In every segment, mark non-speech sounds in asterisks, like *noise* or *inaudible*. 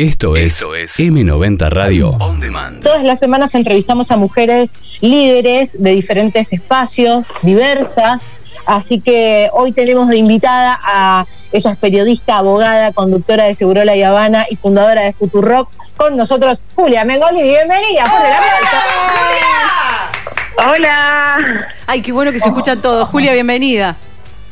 Esto es, M90 Radio On Demand. Todas las semanas entrevistamos a mujeres líderes de diferentes espacios, diversas. Así que hoy tenemos de invitada a ella es periodista, abogada, conductora de Segurola y Habana y fundadora de Futurock. Con nosotros, Julia Mengoli. Bienvenida. Por el Hola. Ay, qué bueno que se escuchan todos. Julia, bienvenida.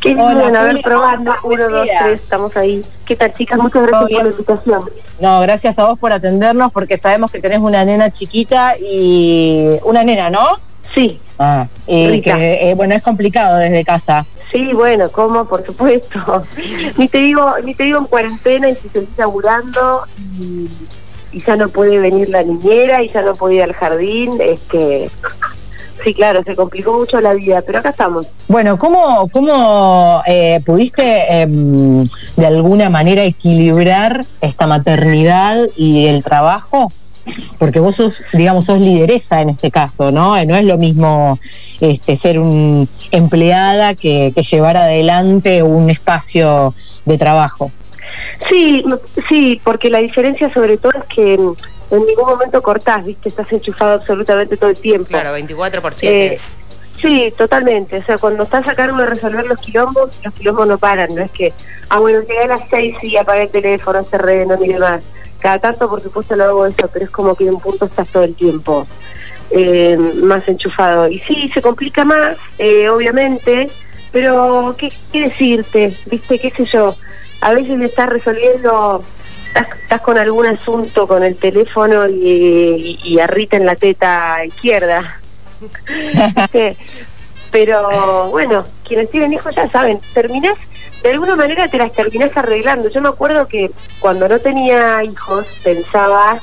Qué Hola, bueno, a ver, probando. Uno, dos, tres, estamos ahí. ¿Qué tal, chicas? Muchas gracias por la invitación. No, gracias a vos por atendernos, porque sabemos que tenés una nena chiquita y. Una nena, ¿no? Sí. Ah, y que, eh, bueno, es complicado desde casa. Sí, bueno, ¿cómo? Por supuesto. *laughs* ni te digo ni te digo en cuarentena y si seguís laburando y, y ya no puede venir la niñera y ya no puede ir al jardín, es que Sí, claro, se complicó mucho la vida, pero acá estamos. Bueno, ¿cómo, cómo eh, pudiste em, de alguna manera equilibrar esta maternidad y el trabajo? Porque vos sos, digamos, sos lideresa en este caso, ¿no? No es lo mismo este, ser un empleada que, que llevar adelante un espacio de trabajo. Sí, sí, porque la diferencia sobre todo es que en ningún momento cortás, ¿viste? Estás enchufado absolutamente todo el tiempo. Claro, 24 por 7. Eh, sí, totalmente. O sea, cuando estás a cargo de resolver los quilombos, los quilombos no paran. No es que, ah, bueno, llegué a las 6 y apagué el teléfono, cerré, no mire más. Cada tanto, por supuesto, lo hago eso, pero es como que en un punto estás todo el tiempo eh, más enchufado. Y sí, se complica más, eh, obviamente, pero ¿qué, ¿qué decirte? ¿Viste? ¿Qué sé yo? A veces me estás resolviendo estás, con algún asunto con el teléfono y, arrita en la teta izquierda. *laughs* Pero bueno, quienes tienen hijos ya saben, terminás, de alguna manera te las terminás arreglando. Yo me acuerdo que cuando no tenía hijos pensaba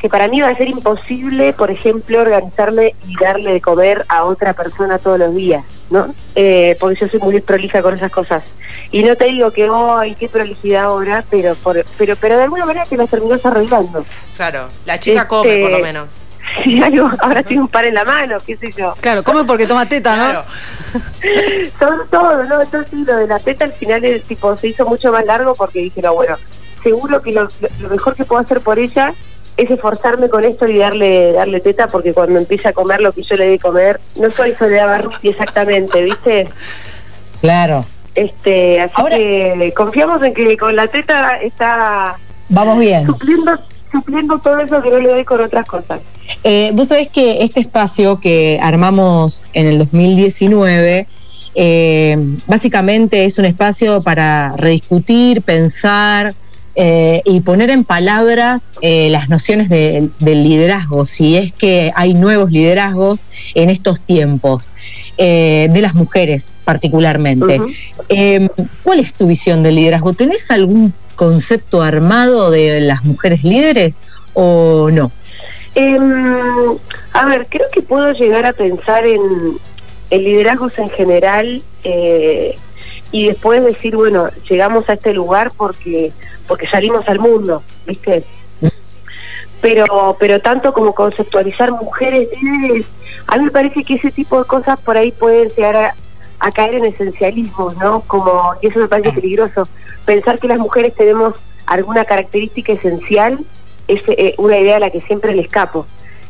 que para mí iba a ser imposible, por ejemplo, organizarme y darle de comer a otra persona todos los días, ¿no? Eh, porque yo soy muy prolija con esas cosas. Y no te digo que, ¡ay, qué prolijidad ahora! Pero, por, pero, pero de alguna manera te las terminas arreglando. Claro, la chica come por lo este, menos. *laughs* Sí, algo, ahora tiene un par en la mano, qué sé yo. Claro, come porque toma teta, ¿no? *laughs* todo, todo, ¿no? Entonces lo de la teta al final el, tipo se hizo mucho más largo porque dije, no, bueno, seguro que lo, lo mejor que puedo hacer por ella es esforzarme con esto y darle darle teta porque cuando empiece a comer lo que yo le di comer, no soy Soledad Barruti exactamente, ¿viste? Claro. Este, así que confiamos en que con la teta está vamos bien supliendo, supliendo todo eso que no le doy con otras cosas. Eh, vos sabés que este espacio que armamos en el 2019 eh, básicamente es un espacio para rediscutir, pensar, eh, y poner en palabras eh, las nociones del liderazgo, si es que hay nuevos liderazgos en estos tiempos, eh, de las mujeres particularmente. Em, ¿Cuál es tu visión del liderazgo? ¿Tenés algún concepto armado de las mujeres líderes o no? Em, a ver, creo que puedo llegar a pensar en, en liderazgos en general y después decir, bueno, llegamos a este lugar porque porque salimos al mundo, ¿viste? Pero pero tanto como conceptualizar mujeres a mí me parece que ese tipo de cosas por ahí pueden llegar a, caer en esencialismo, ¿no? Como y eso me parece peligroso, pensar que las mujeres tenemos alguna característica esencial es eh, una idea a la que siempre le escapo.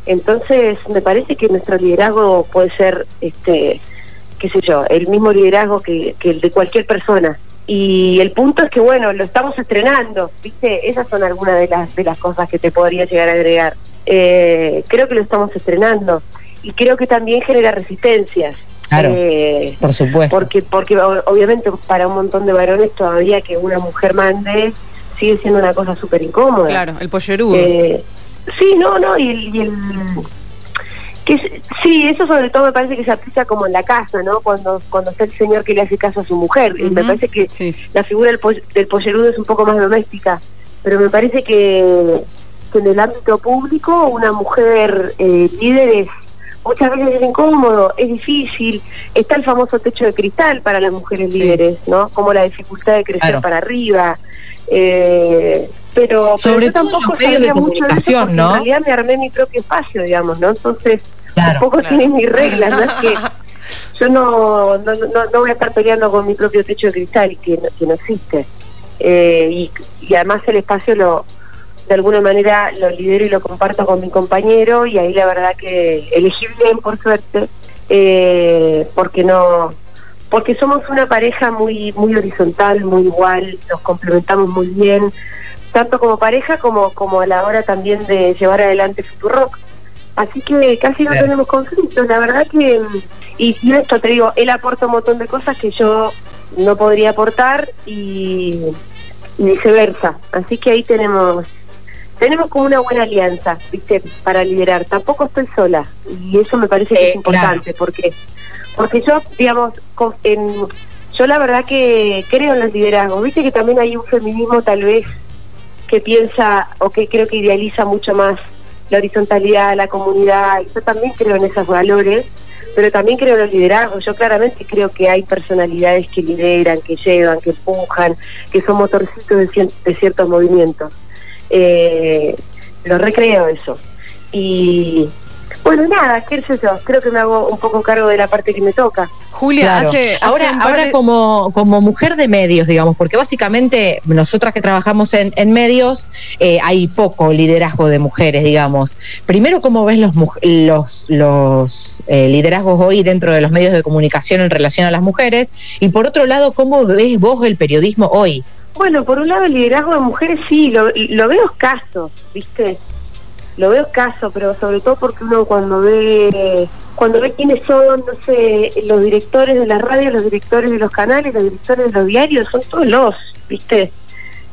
Entonces, me parece que nuestro liderazgo puede ser este qué sé yo, el mismo liderazgo que, que el de cualquier persona. Y el punto es que bueno lo estamos estrenando viste esas son algunas de las de las cosas que te podría llegar a agregar. Eh, creo que lo estamos estrenando y creo que también genera resistencias. Claro, eh, por supuesto. porque porque obviamente para un montón de varones todavía que una mujer mande sigue siendo una cosa súper incómoda. Claro el pollerudo. Eh, sí no no y, y el sí, eso sobre todo me parece que se aplica como en la casa, ¿no? Cuando cuando está el señor que le hace caso a su mujer. y Me parece que la figura del, del, pollerudo es un poco más doméstica, pero me parece que, en el ámbito público una mujer eh, líder es muchas veces es incómodo, es difícil. Está el famoso techo de cristal para las mujeres líderes, ¿no? Como la dificultad de crecer para arriba. Eh, pero, Sobre yo tampoco sabía de mucho de eso ¿no? En realidad me armé mi propio espacio, digamos, ¿no? Entonces, un poco tiene mis reglas, ¿no? Es que *laughs* yo no, no, no, voy a estar peleando con mi propio techo de cristal que no, que no existe. Eh, y, y además el espacio lo, de alguna manera lo lidero y lo comparto con mi compañero y ahí la verdad que elegí bien por suerte eh, porque no porque somos una pareja muy muy horizontal muy igual nos complementamos muy bien tanto como pareja como como a la hora también de llevar adelante Futurock así que casi no tenemos conflictos la verdad que y, y esto te digo él aporta un montón de cosas que yo no podría aportar y y viceversa. Así que ahí tenemos tenemos como una buena alianza, ¿viste? Para liderar. Tampoco estoy sola y eso me parece que es importante porque porque yo, digamos, en, yo la verdad que creo en los liderazgos. Viste que también hay un feminismo tal vez que piensa o que creo que idealiza mucho más la horizontalidad, la comunidad. Yo también creo en esos valores pero también creo en los liderazgos. Yo claramente creo que hay personalidades que lideran, que llevan, que empujan, que son motorcitos de, ciertos movimientos. Eh, lo recreo eso. Y bueno, nada, qué sé yo, creo que me hago un poco cargo de la parte que me toca. Julia, hace, ahora, ahora como, como mujer de medios, digamos, porque básicamente nosotras que trabajamos en, en medios, eh, hay poco liderazgo de mujeres, digamos. Primero, ¿cómo ves los, los, los eh, liderazgos hoy dentro de los medios de comunicación en relación a las mujeres? Y por otro lado, ¿cómo ves vos el periodismo hoy? Bueno, por un lado el liderazgo de mujeres sí, lo, lo veo escaso, ¿viste? Lo veo escaso, pero sobre todo porque uno cuando ve cuando ve quiénes son, no sé, los directores de la radio, los directores de los canales, los directores de los diarios, son todos los, ¿viste?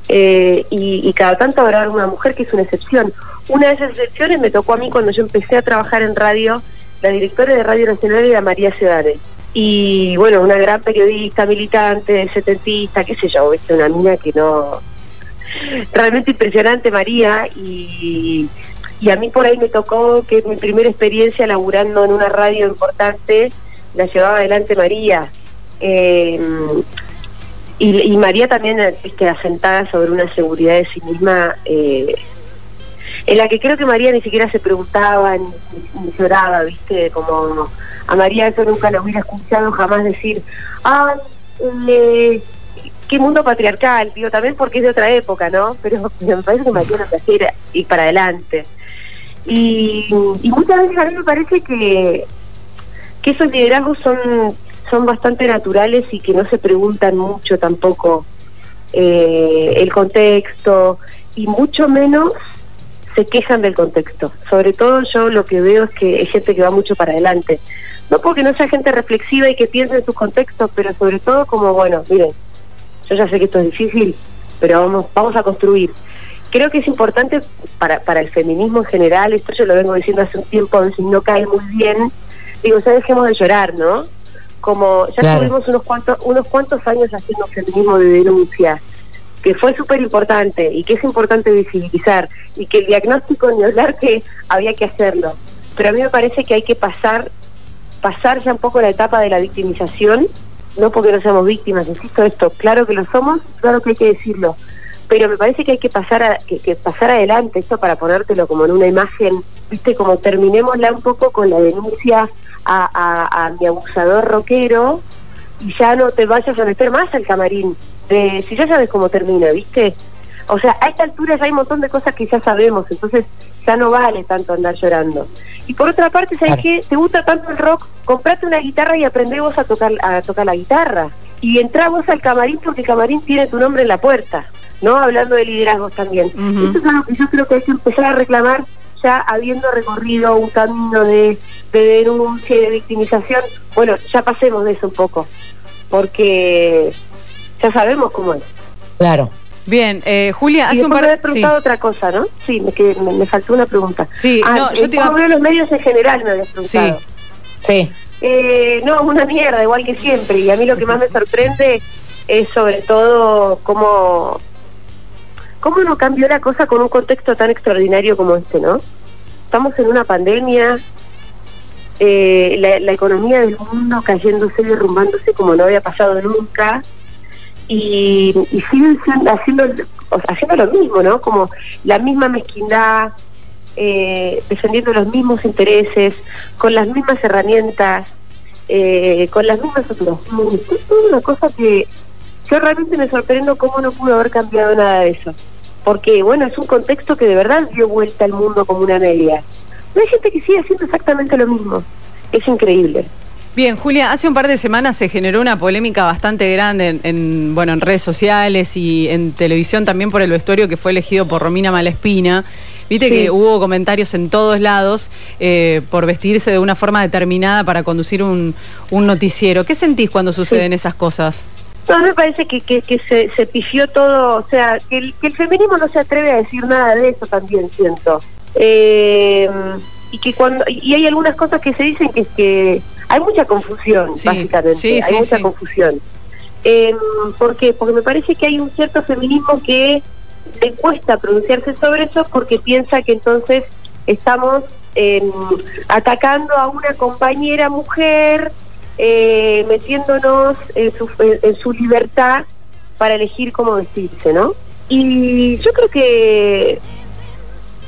Eh, y, cada tanto habrá una mujer que es una excepción. Una de esas excepciones me tocó a mí cuando yo empecé a trabajar en radio, la directora de Radio Nacional era María Ciudades. Y bueno, una gran periodista, militante, setentista, qué sé yo, ¿viste? Una niña que no... Realmente impresionante María y y a mí por ahí me tocó que mi primera experiencia laburando en una radio importante la llevaba adelante María. Eh, y, María también este, asentada sobre una seguridad de sí misma, eh, en la que creo que María ni siquiera se preguntaba ni, lloraba, ¿viste? Como a María eso nunca lo hubiera escuchado jamás decir, ah, qué mundo patriarcal, digo, también porque es de otra época, ¿no? Pero *laughs* me parece que María lo que hacía era ir para adelante. Y, muchas veces a mí me parece que, que esos liderazgos son, son bastante naturales y que no se preguntan mucho tampoco eh, el contexto y mucho menos se quejan del contexto. Sobre todo yo lo que veo es que hay gente que va mucho para adelante. No porque no sea gente reflexiva y que piense en sus contextos, pero sobre todo como, bueno, miren, yo ya sé que esto es difícil, pero vamos, vamos a construir creo que es importante para, para el feminismo en general, esto yo lo vengo diciendo hace un tiempo, si no cae muy bien, digo, ya dejemos de llorar, ¿no? Como ya tuvimos unos cuantos, unos cuantos años haciendo feminismo de denuncia, que fue súper importante y que es importante visibilizar, y que el diagnóstico ni hablar que había que hacerlo. Pero a mí me parece que hay que pasar, pasar ya un poco la etapa de la victimización, no porque no seamos víctimas, insisto esto, claro que lo somos, claro que hay que decirlo, pero me parece que hay que pasar a, que, pasar adelante esto para ponértelo como en una imagen, viste, como terminémosla un poco con la denuncia a, a, mi abusador rockero y ya no te vayas a meter más al camarín, de si ya sabes cómo termina, viste. O sea, a esta altura ya hay un montón de cosas que ya sabemos, entonces ya no vale tanto andar llorando. Y por otra parte, ¿sabes qué? Te gusta tanto el rock, comprate una guitarra y aprende vos a tocar, a tocar la guitarra. Y entra vos al camarín porque el camarín tiene tu nombre en la puerta. ¿No? Hablando de liderazgos también. Eso es algo que yo creo que hay que empezar a reclamar ya habiendo recorrido un camino de, denuncia y de victimización. Bueno, ya pasemos de eso un poco, porque ya sabemos cómo es. Claro. Bien, eh, Julia, hace un par de... preguntado otra cosa, ¿no? Sí, me, me, faltó una pregunta. Sí, ah, no, yo te iba... los medios en general me habías preguntado. Sí. Eh, no, una mierda, igual que siempre. Y a mí lo que más me sorprende es sobre todo cómo ¿Cómo no cambió la cosa con un contexto tan extraordinario como este, no? Estamos en una pandemia, eh, la, economía del mundo cayéndose, derrumbándose como no había pasado nunca, y, siguen haciendo, haciendo lo mismo, ¿no? Como la misma mezquindad, eh, defendiendo los mismos intereses, con las mismas herramientas, eh, con las mismas soluciones. Es una cosa que yo realmente me sorprendo cómo no pudo haber cambiado nada de eso. Porque bueno, es un contexto que de verdad dio vuelta al mundo como una media. No hay gente que sigue haciendo exactamente lo mismo. Es increíble. Bien, Julia, hace un par de semanas se generó una polémica bastante grande en, bueno, en redes sociales y en televisión también por el vestuario que fue elegido por Romina Malespina. Viste que hubo comentarios en todos lados eh, por vestirse de una forma determinada para conducir un, noticiero. ¿Qué sentís cuando suceden esas cosas? No, me parece que, que, se, se, pifió todo, o sea, que el, que el, feminismo no se atreve a decir nada de eso también siento. Eh, y que cuando y hay algunas cosas que se dicen que es que hay mucha confusión básicamente hay mucha confusión eh, ¿por qué? porque me parece que hay un cierto feminismo que le cuesta pronunciarse sobre eso porque piensa que entonces estamos em, atacando a una compañera mujer eh, metiéndonos en su, en su libertad para elegir cómo vestirse, ¿no? Y yo creo que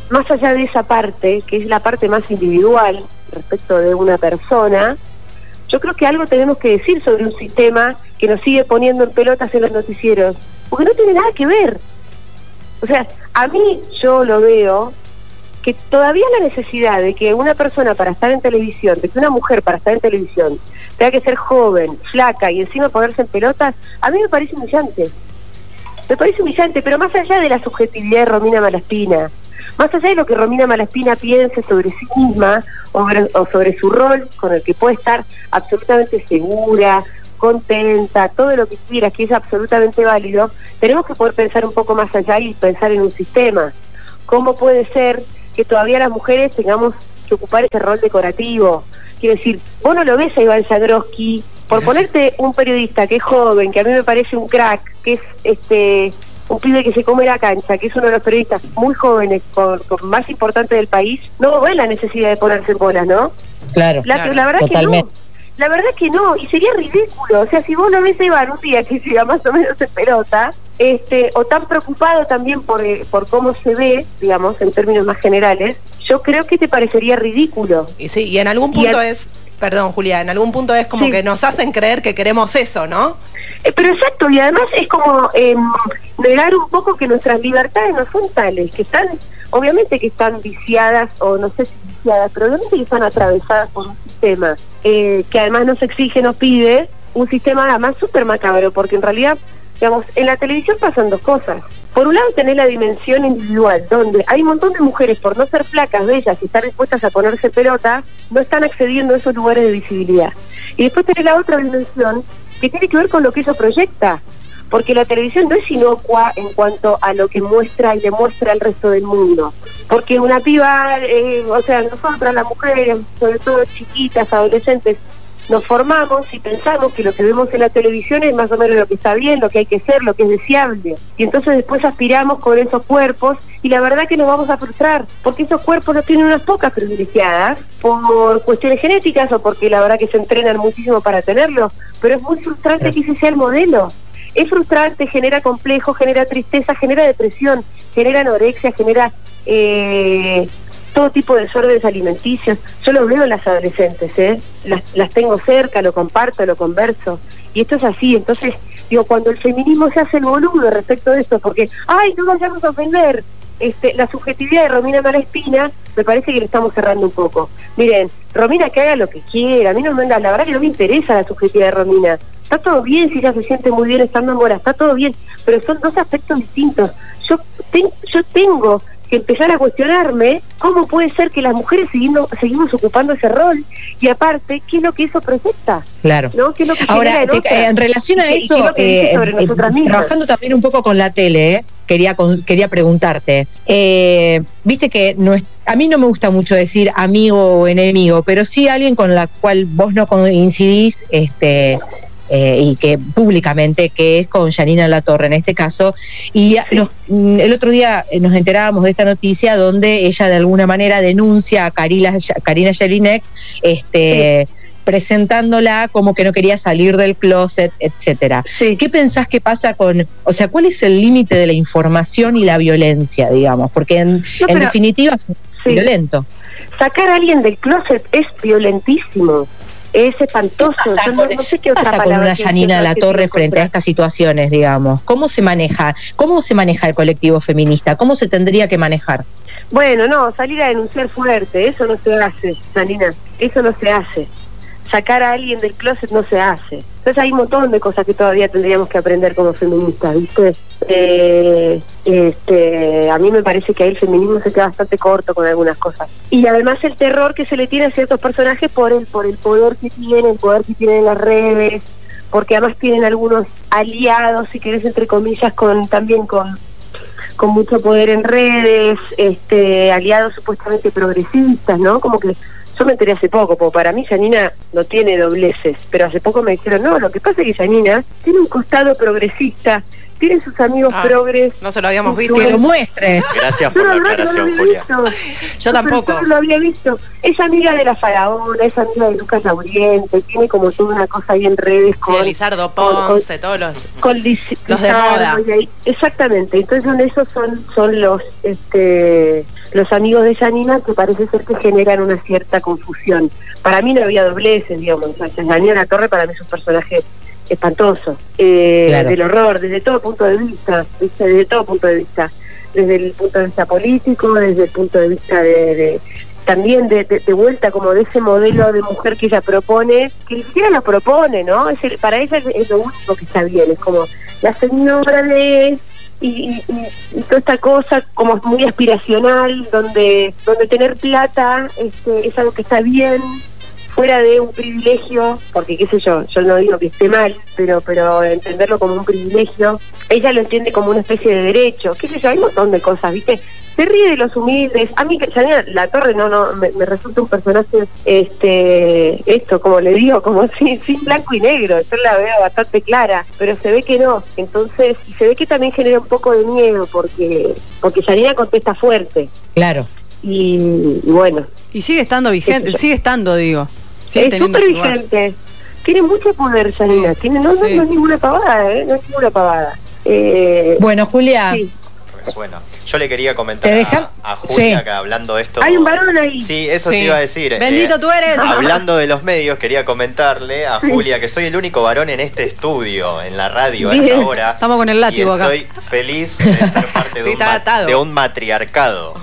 más allá de esa parte, que es la parte más individual respecto de una persona, yo creo que algo tenemos que decir sobre un sistema que nos sigue poniendo en pelotas en los noticieros, porque no tiene nada que ver. O sea, a mí yo lo veo que todavía la necesidad de que una persona para estar en televisión, de que una mujer para estar en televisión tenga que ser joven, flaca y encima ponerse en pelotas, a mí me parece humillante. Me parece humillante, pero más allá de la subjetividad de Romina Malaspina, más allá de lo que Romina Malaspina piense sobre sí misma o, sobre su rol con el que puede estar absolutamente segura, contenta, todo lo que quiera, que es absolutamente válido, tenemos que poder pensar un poco más allá y pensar en un sistema. ¿Cómo puede ser que todavía las mujeres tengamos que ocupar ese rol decorativo? Quiero decir, vos no lo ves a Iván Zagroski, por ponerte un periodista que es joven, que a mí me parece un crack, que es este un pibe que se come la cancha, que es uno de los periodistas muy jóvenes, con, más importantes del país, no ve la necesidad de ponerse en bolas, ¿no? Claro, la, la verdad que no. La verdad que no, y sería ridículo. O sea, si vos lo ves a Iván un día que siga más o menos en pelota, este, o tan preocupado también por, eh, por cómo se ve, digamos, en términos más generales, yo creo que te parecería ridículo. Y sí, y en algún punto es, perdón Julia, en algún punto es como que nos hacen creer que queremos eso, ¿no? Eh, pero exacto, y además es como eh, negar un poco que nuestras libertades no son tales, que están, obviamente que están viciadas, o no sé si viciadas, pero obviamente que están atravesadas por un sistema eh, que además nos exige, nos pide, un sistema además súper macabro, porque en realidad, digamos, en la televisión pasan dos cosas. Por un lado tenés la dimensión individual, donde hay un montón de mujeres, por no ser flacas, bellas y estar dispuestas a ponerse pelota, no están accediendo a esos lugares de visibilidad. Y después tenés la otra dimensión, que tiene que ver con lo que eso proyecta, porque la televisión no es inocua en cuanto a lo que muestra y demuestra al resto del mundo. Porque una piba, eh, o sea, nosotras las mujeres, sobre todo chiquitas, adolescentes, nos formamos y pensamos que lo que vemos en la televisión es más o menos lo que está bien, lo que hay que ser, lo que es deseable. Y entonces después aspiramos con esos cuerpos y la verdad que nos vamos a frustrar, porque esos cuerpos no tienen unas pocas privilegiadas por cuestiones genéticas o porque la verdad que se entrenan muchísimo para tenerlo, pero es muy frustrante que ese sea el modelo. Es frustrante, genera complejo, genera tristeza, genera depresión, genera anorexia, genera eh, todo tipo de desórdenes alimenticios. Yo lo veo en las adolescentes, ¿eh? Las, las tengo cerca, lo comparto, lo converso. Y esto es así. Entonces, digo, cuando el feminismo se hace el boludo respecto de esto, porque, ay, no vayamos a ofender, este, la subjetividad de Romina Malespina, me parece que le estamos cerrando un poco. Miren, Romina que haga lo que quiera, a mí no me la verdad que no me interesa la subjetividad de Romina. Está todo bien si ella se siente muy bien estando en Mora, está todo bien, pero son dos aspectos distintos. Yo, yo tengo que empezar a cuestionarme cómo puede ser que las mujeres seguimos, seguimos ocupando ese rol y aparte, ¿qué es lo que eso presenta? Claro. ¿no? ¿Qué es lo que Ahora, en, relación a eso, eh, eh, trabajando también un poco con la tele, eh, quería, quería preguntarte, viste que no es, a mí no me gusta mucho decir amigo o enemigo, pero sí alguien con la cual vos no coincidís, este eh, y que públicamente, que es con Janina La Torre en este caso. Y mm, el otro día nos enterábamos de esta noticia donde ella de alguna manera denuncia a Karina, Karina Jelinek, este, presentándola como que no quería salir del closet, etcétera. ¿Qué pensás que pasa con, o sea, cuál es el límite de la información y la violencia, digamos? Porque en, definitiva es violento. Sacar a alguien del closet es violentísimo Es espantoso. ¿Qué pasa Yo no, con, no sé qué qué otra pasa con una Yanina La Torre frente a estas situaciones, digamos? ¿Cómo se maneja? ¿Cómo se maneja el colectivo feminista? ¿Cómo se tendría que manejar? Bueno, no, salir a denunciar fuerte, eso no se hace, Janina, eso no se hace. Sacar a alguien del closet no se hace. Entonces hay un montón de cosas que todavía tendríamos que aprender como feministas, ¿viste? Eh, este, a mí me parece que ahí el feminismo se queda bastante corto con algunas cosas. Y además el terror que se le tiene a ciertos personajes por el, por el poder que tienen, el poder que tienen en las redes, porque además tienen algunos aliados, si querés, entre comillas, con también con con mucho poder en redes, este, aliados supuestamente progresistas, ¿no? Como que yo me enteré hace poco, porque para mí Janina no tiene dobleces, pero hace poco me dijeron, no, lo que pasa es que Janina tiene un costado progresista, tiene sus amigos Ah, progres. No se lo habíamos visto. Que lo muestre. Gracias *laughs* por la no aclaración, Julia. visto. Yo tampoco. No lo había visto. Es amiga de la faraona, es amiga de Lucas Lauriente, tiene como toda una cosa ahí en redes Sí, con... Lizardo con- con- Ponce, todos los. con Liz- Los de moda. y ahí- exactamente entonces esos son son los este los amigos de Janina que parece ser que generan una cierta confusión para mí no había dobleces digamos Janina La Torre para mí es un personaje espantoso eh, Claro. del horror desde todo punto de vista desde todo punto de vista desde el punto de vista político desde el punto de vista de, de- también de, de- de vuelta como de ese modelo de mujer que ella propone, que ni siquiera lo propone, ¿no? Es el- para ella es, es lo único que está bien, es como la señora de y, y- y- toda esta cosa como muy aspiracional, donde donde tener plata este, es algo que está bien, fuera de un privilegio, porque qué sé yo, yo no digo que esté mal, pero pero entenderlo como un privilegio, ella lo entiende como una especie de derecho, qué sé yo, hay un montón de cosas, ¿viste? Se ríe de los humildes. A mí, Janina La Torre, no, no, me, me resulta un personaje, este, esto, como le digo, como sin, sin blanco y negro. Yo la veo bastante clara, pero se ve que no. Entonces, y se ve que también genera un poco de miedo, porque, porque Janina contesta fuerte. Claro. Y, y bueno, Y sigue estando vigente, sigue estando, digo. Sigue es súper vigente. Tiene mucho poder, Janina. Tiene, no, no, sí. no es ninguna pavada, ¿eh? No es ninguna pavada. Eh, Bueno, Julia, sí. Resuena. Yo le quería comentar a, a Julia Sí. que hablando de esto. Hay un varón ahí. Sí, eso Sí. te iba a decir. Bendito Eh, tú eres. *laughs* Hablando de los medios, quería comentarle a Julia que soy el único varón en este estudio, en la radio a esta Bien. hora. Estamos con el látigo y acá. estoy feliz de ser *laughs* parte Sí, de, un de un matriarcado.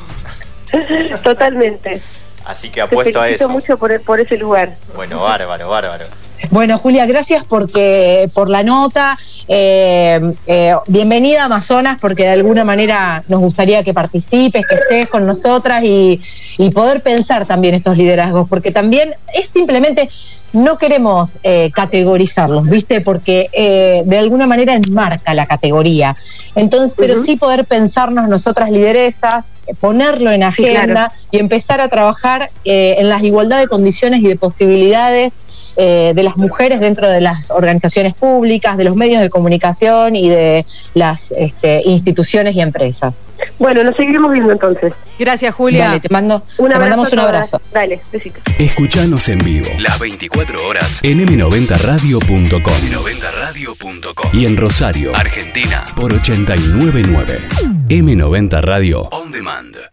*laughs* Totalmente. Así que Te apuesto a eso. mucho por, por ese lugar. Bueno, bárbaro, bárbaro. Bueno, Julia, gracias porque por la nota. Eh, eh, bienvenida a Amazonas, porque de alguna manera nos gustaría que participes, que estés con nosotras y, y poder pensar también estos liderazgos, porque también es simplemente no queremos eh, categorizarlos, ¿viste? Porque eh, de alguna manera enmarca la categoría. Entonces, pero sí poder pensarnos nosotras lideresas, ponerlo en Sí, agenda claro. y empezar a trabajar eh, en la igualdad de condiciones y de posibilidades eh, de las mujeres dentro de las organizaciones públicas, de los medios de comunicación y de las este, instituciones y empresas. Bueno, nos seguiremos viendo entonces. Gracias, Julia. Dale, te, mando, Un te mandamos un abrazo. Dale, besitos. Escuchanos en vivo las 24 horas en m90radio.com 90radio.com y en Rosario, Argentina por 899 M90 Radio On Demand.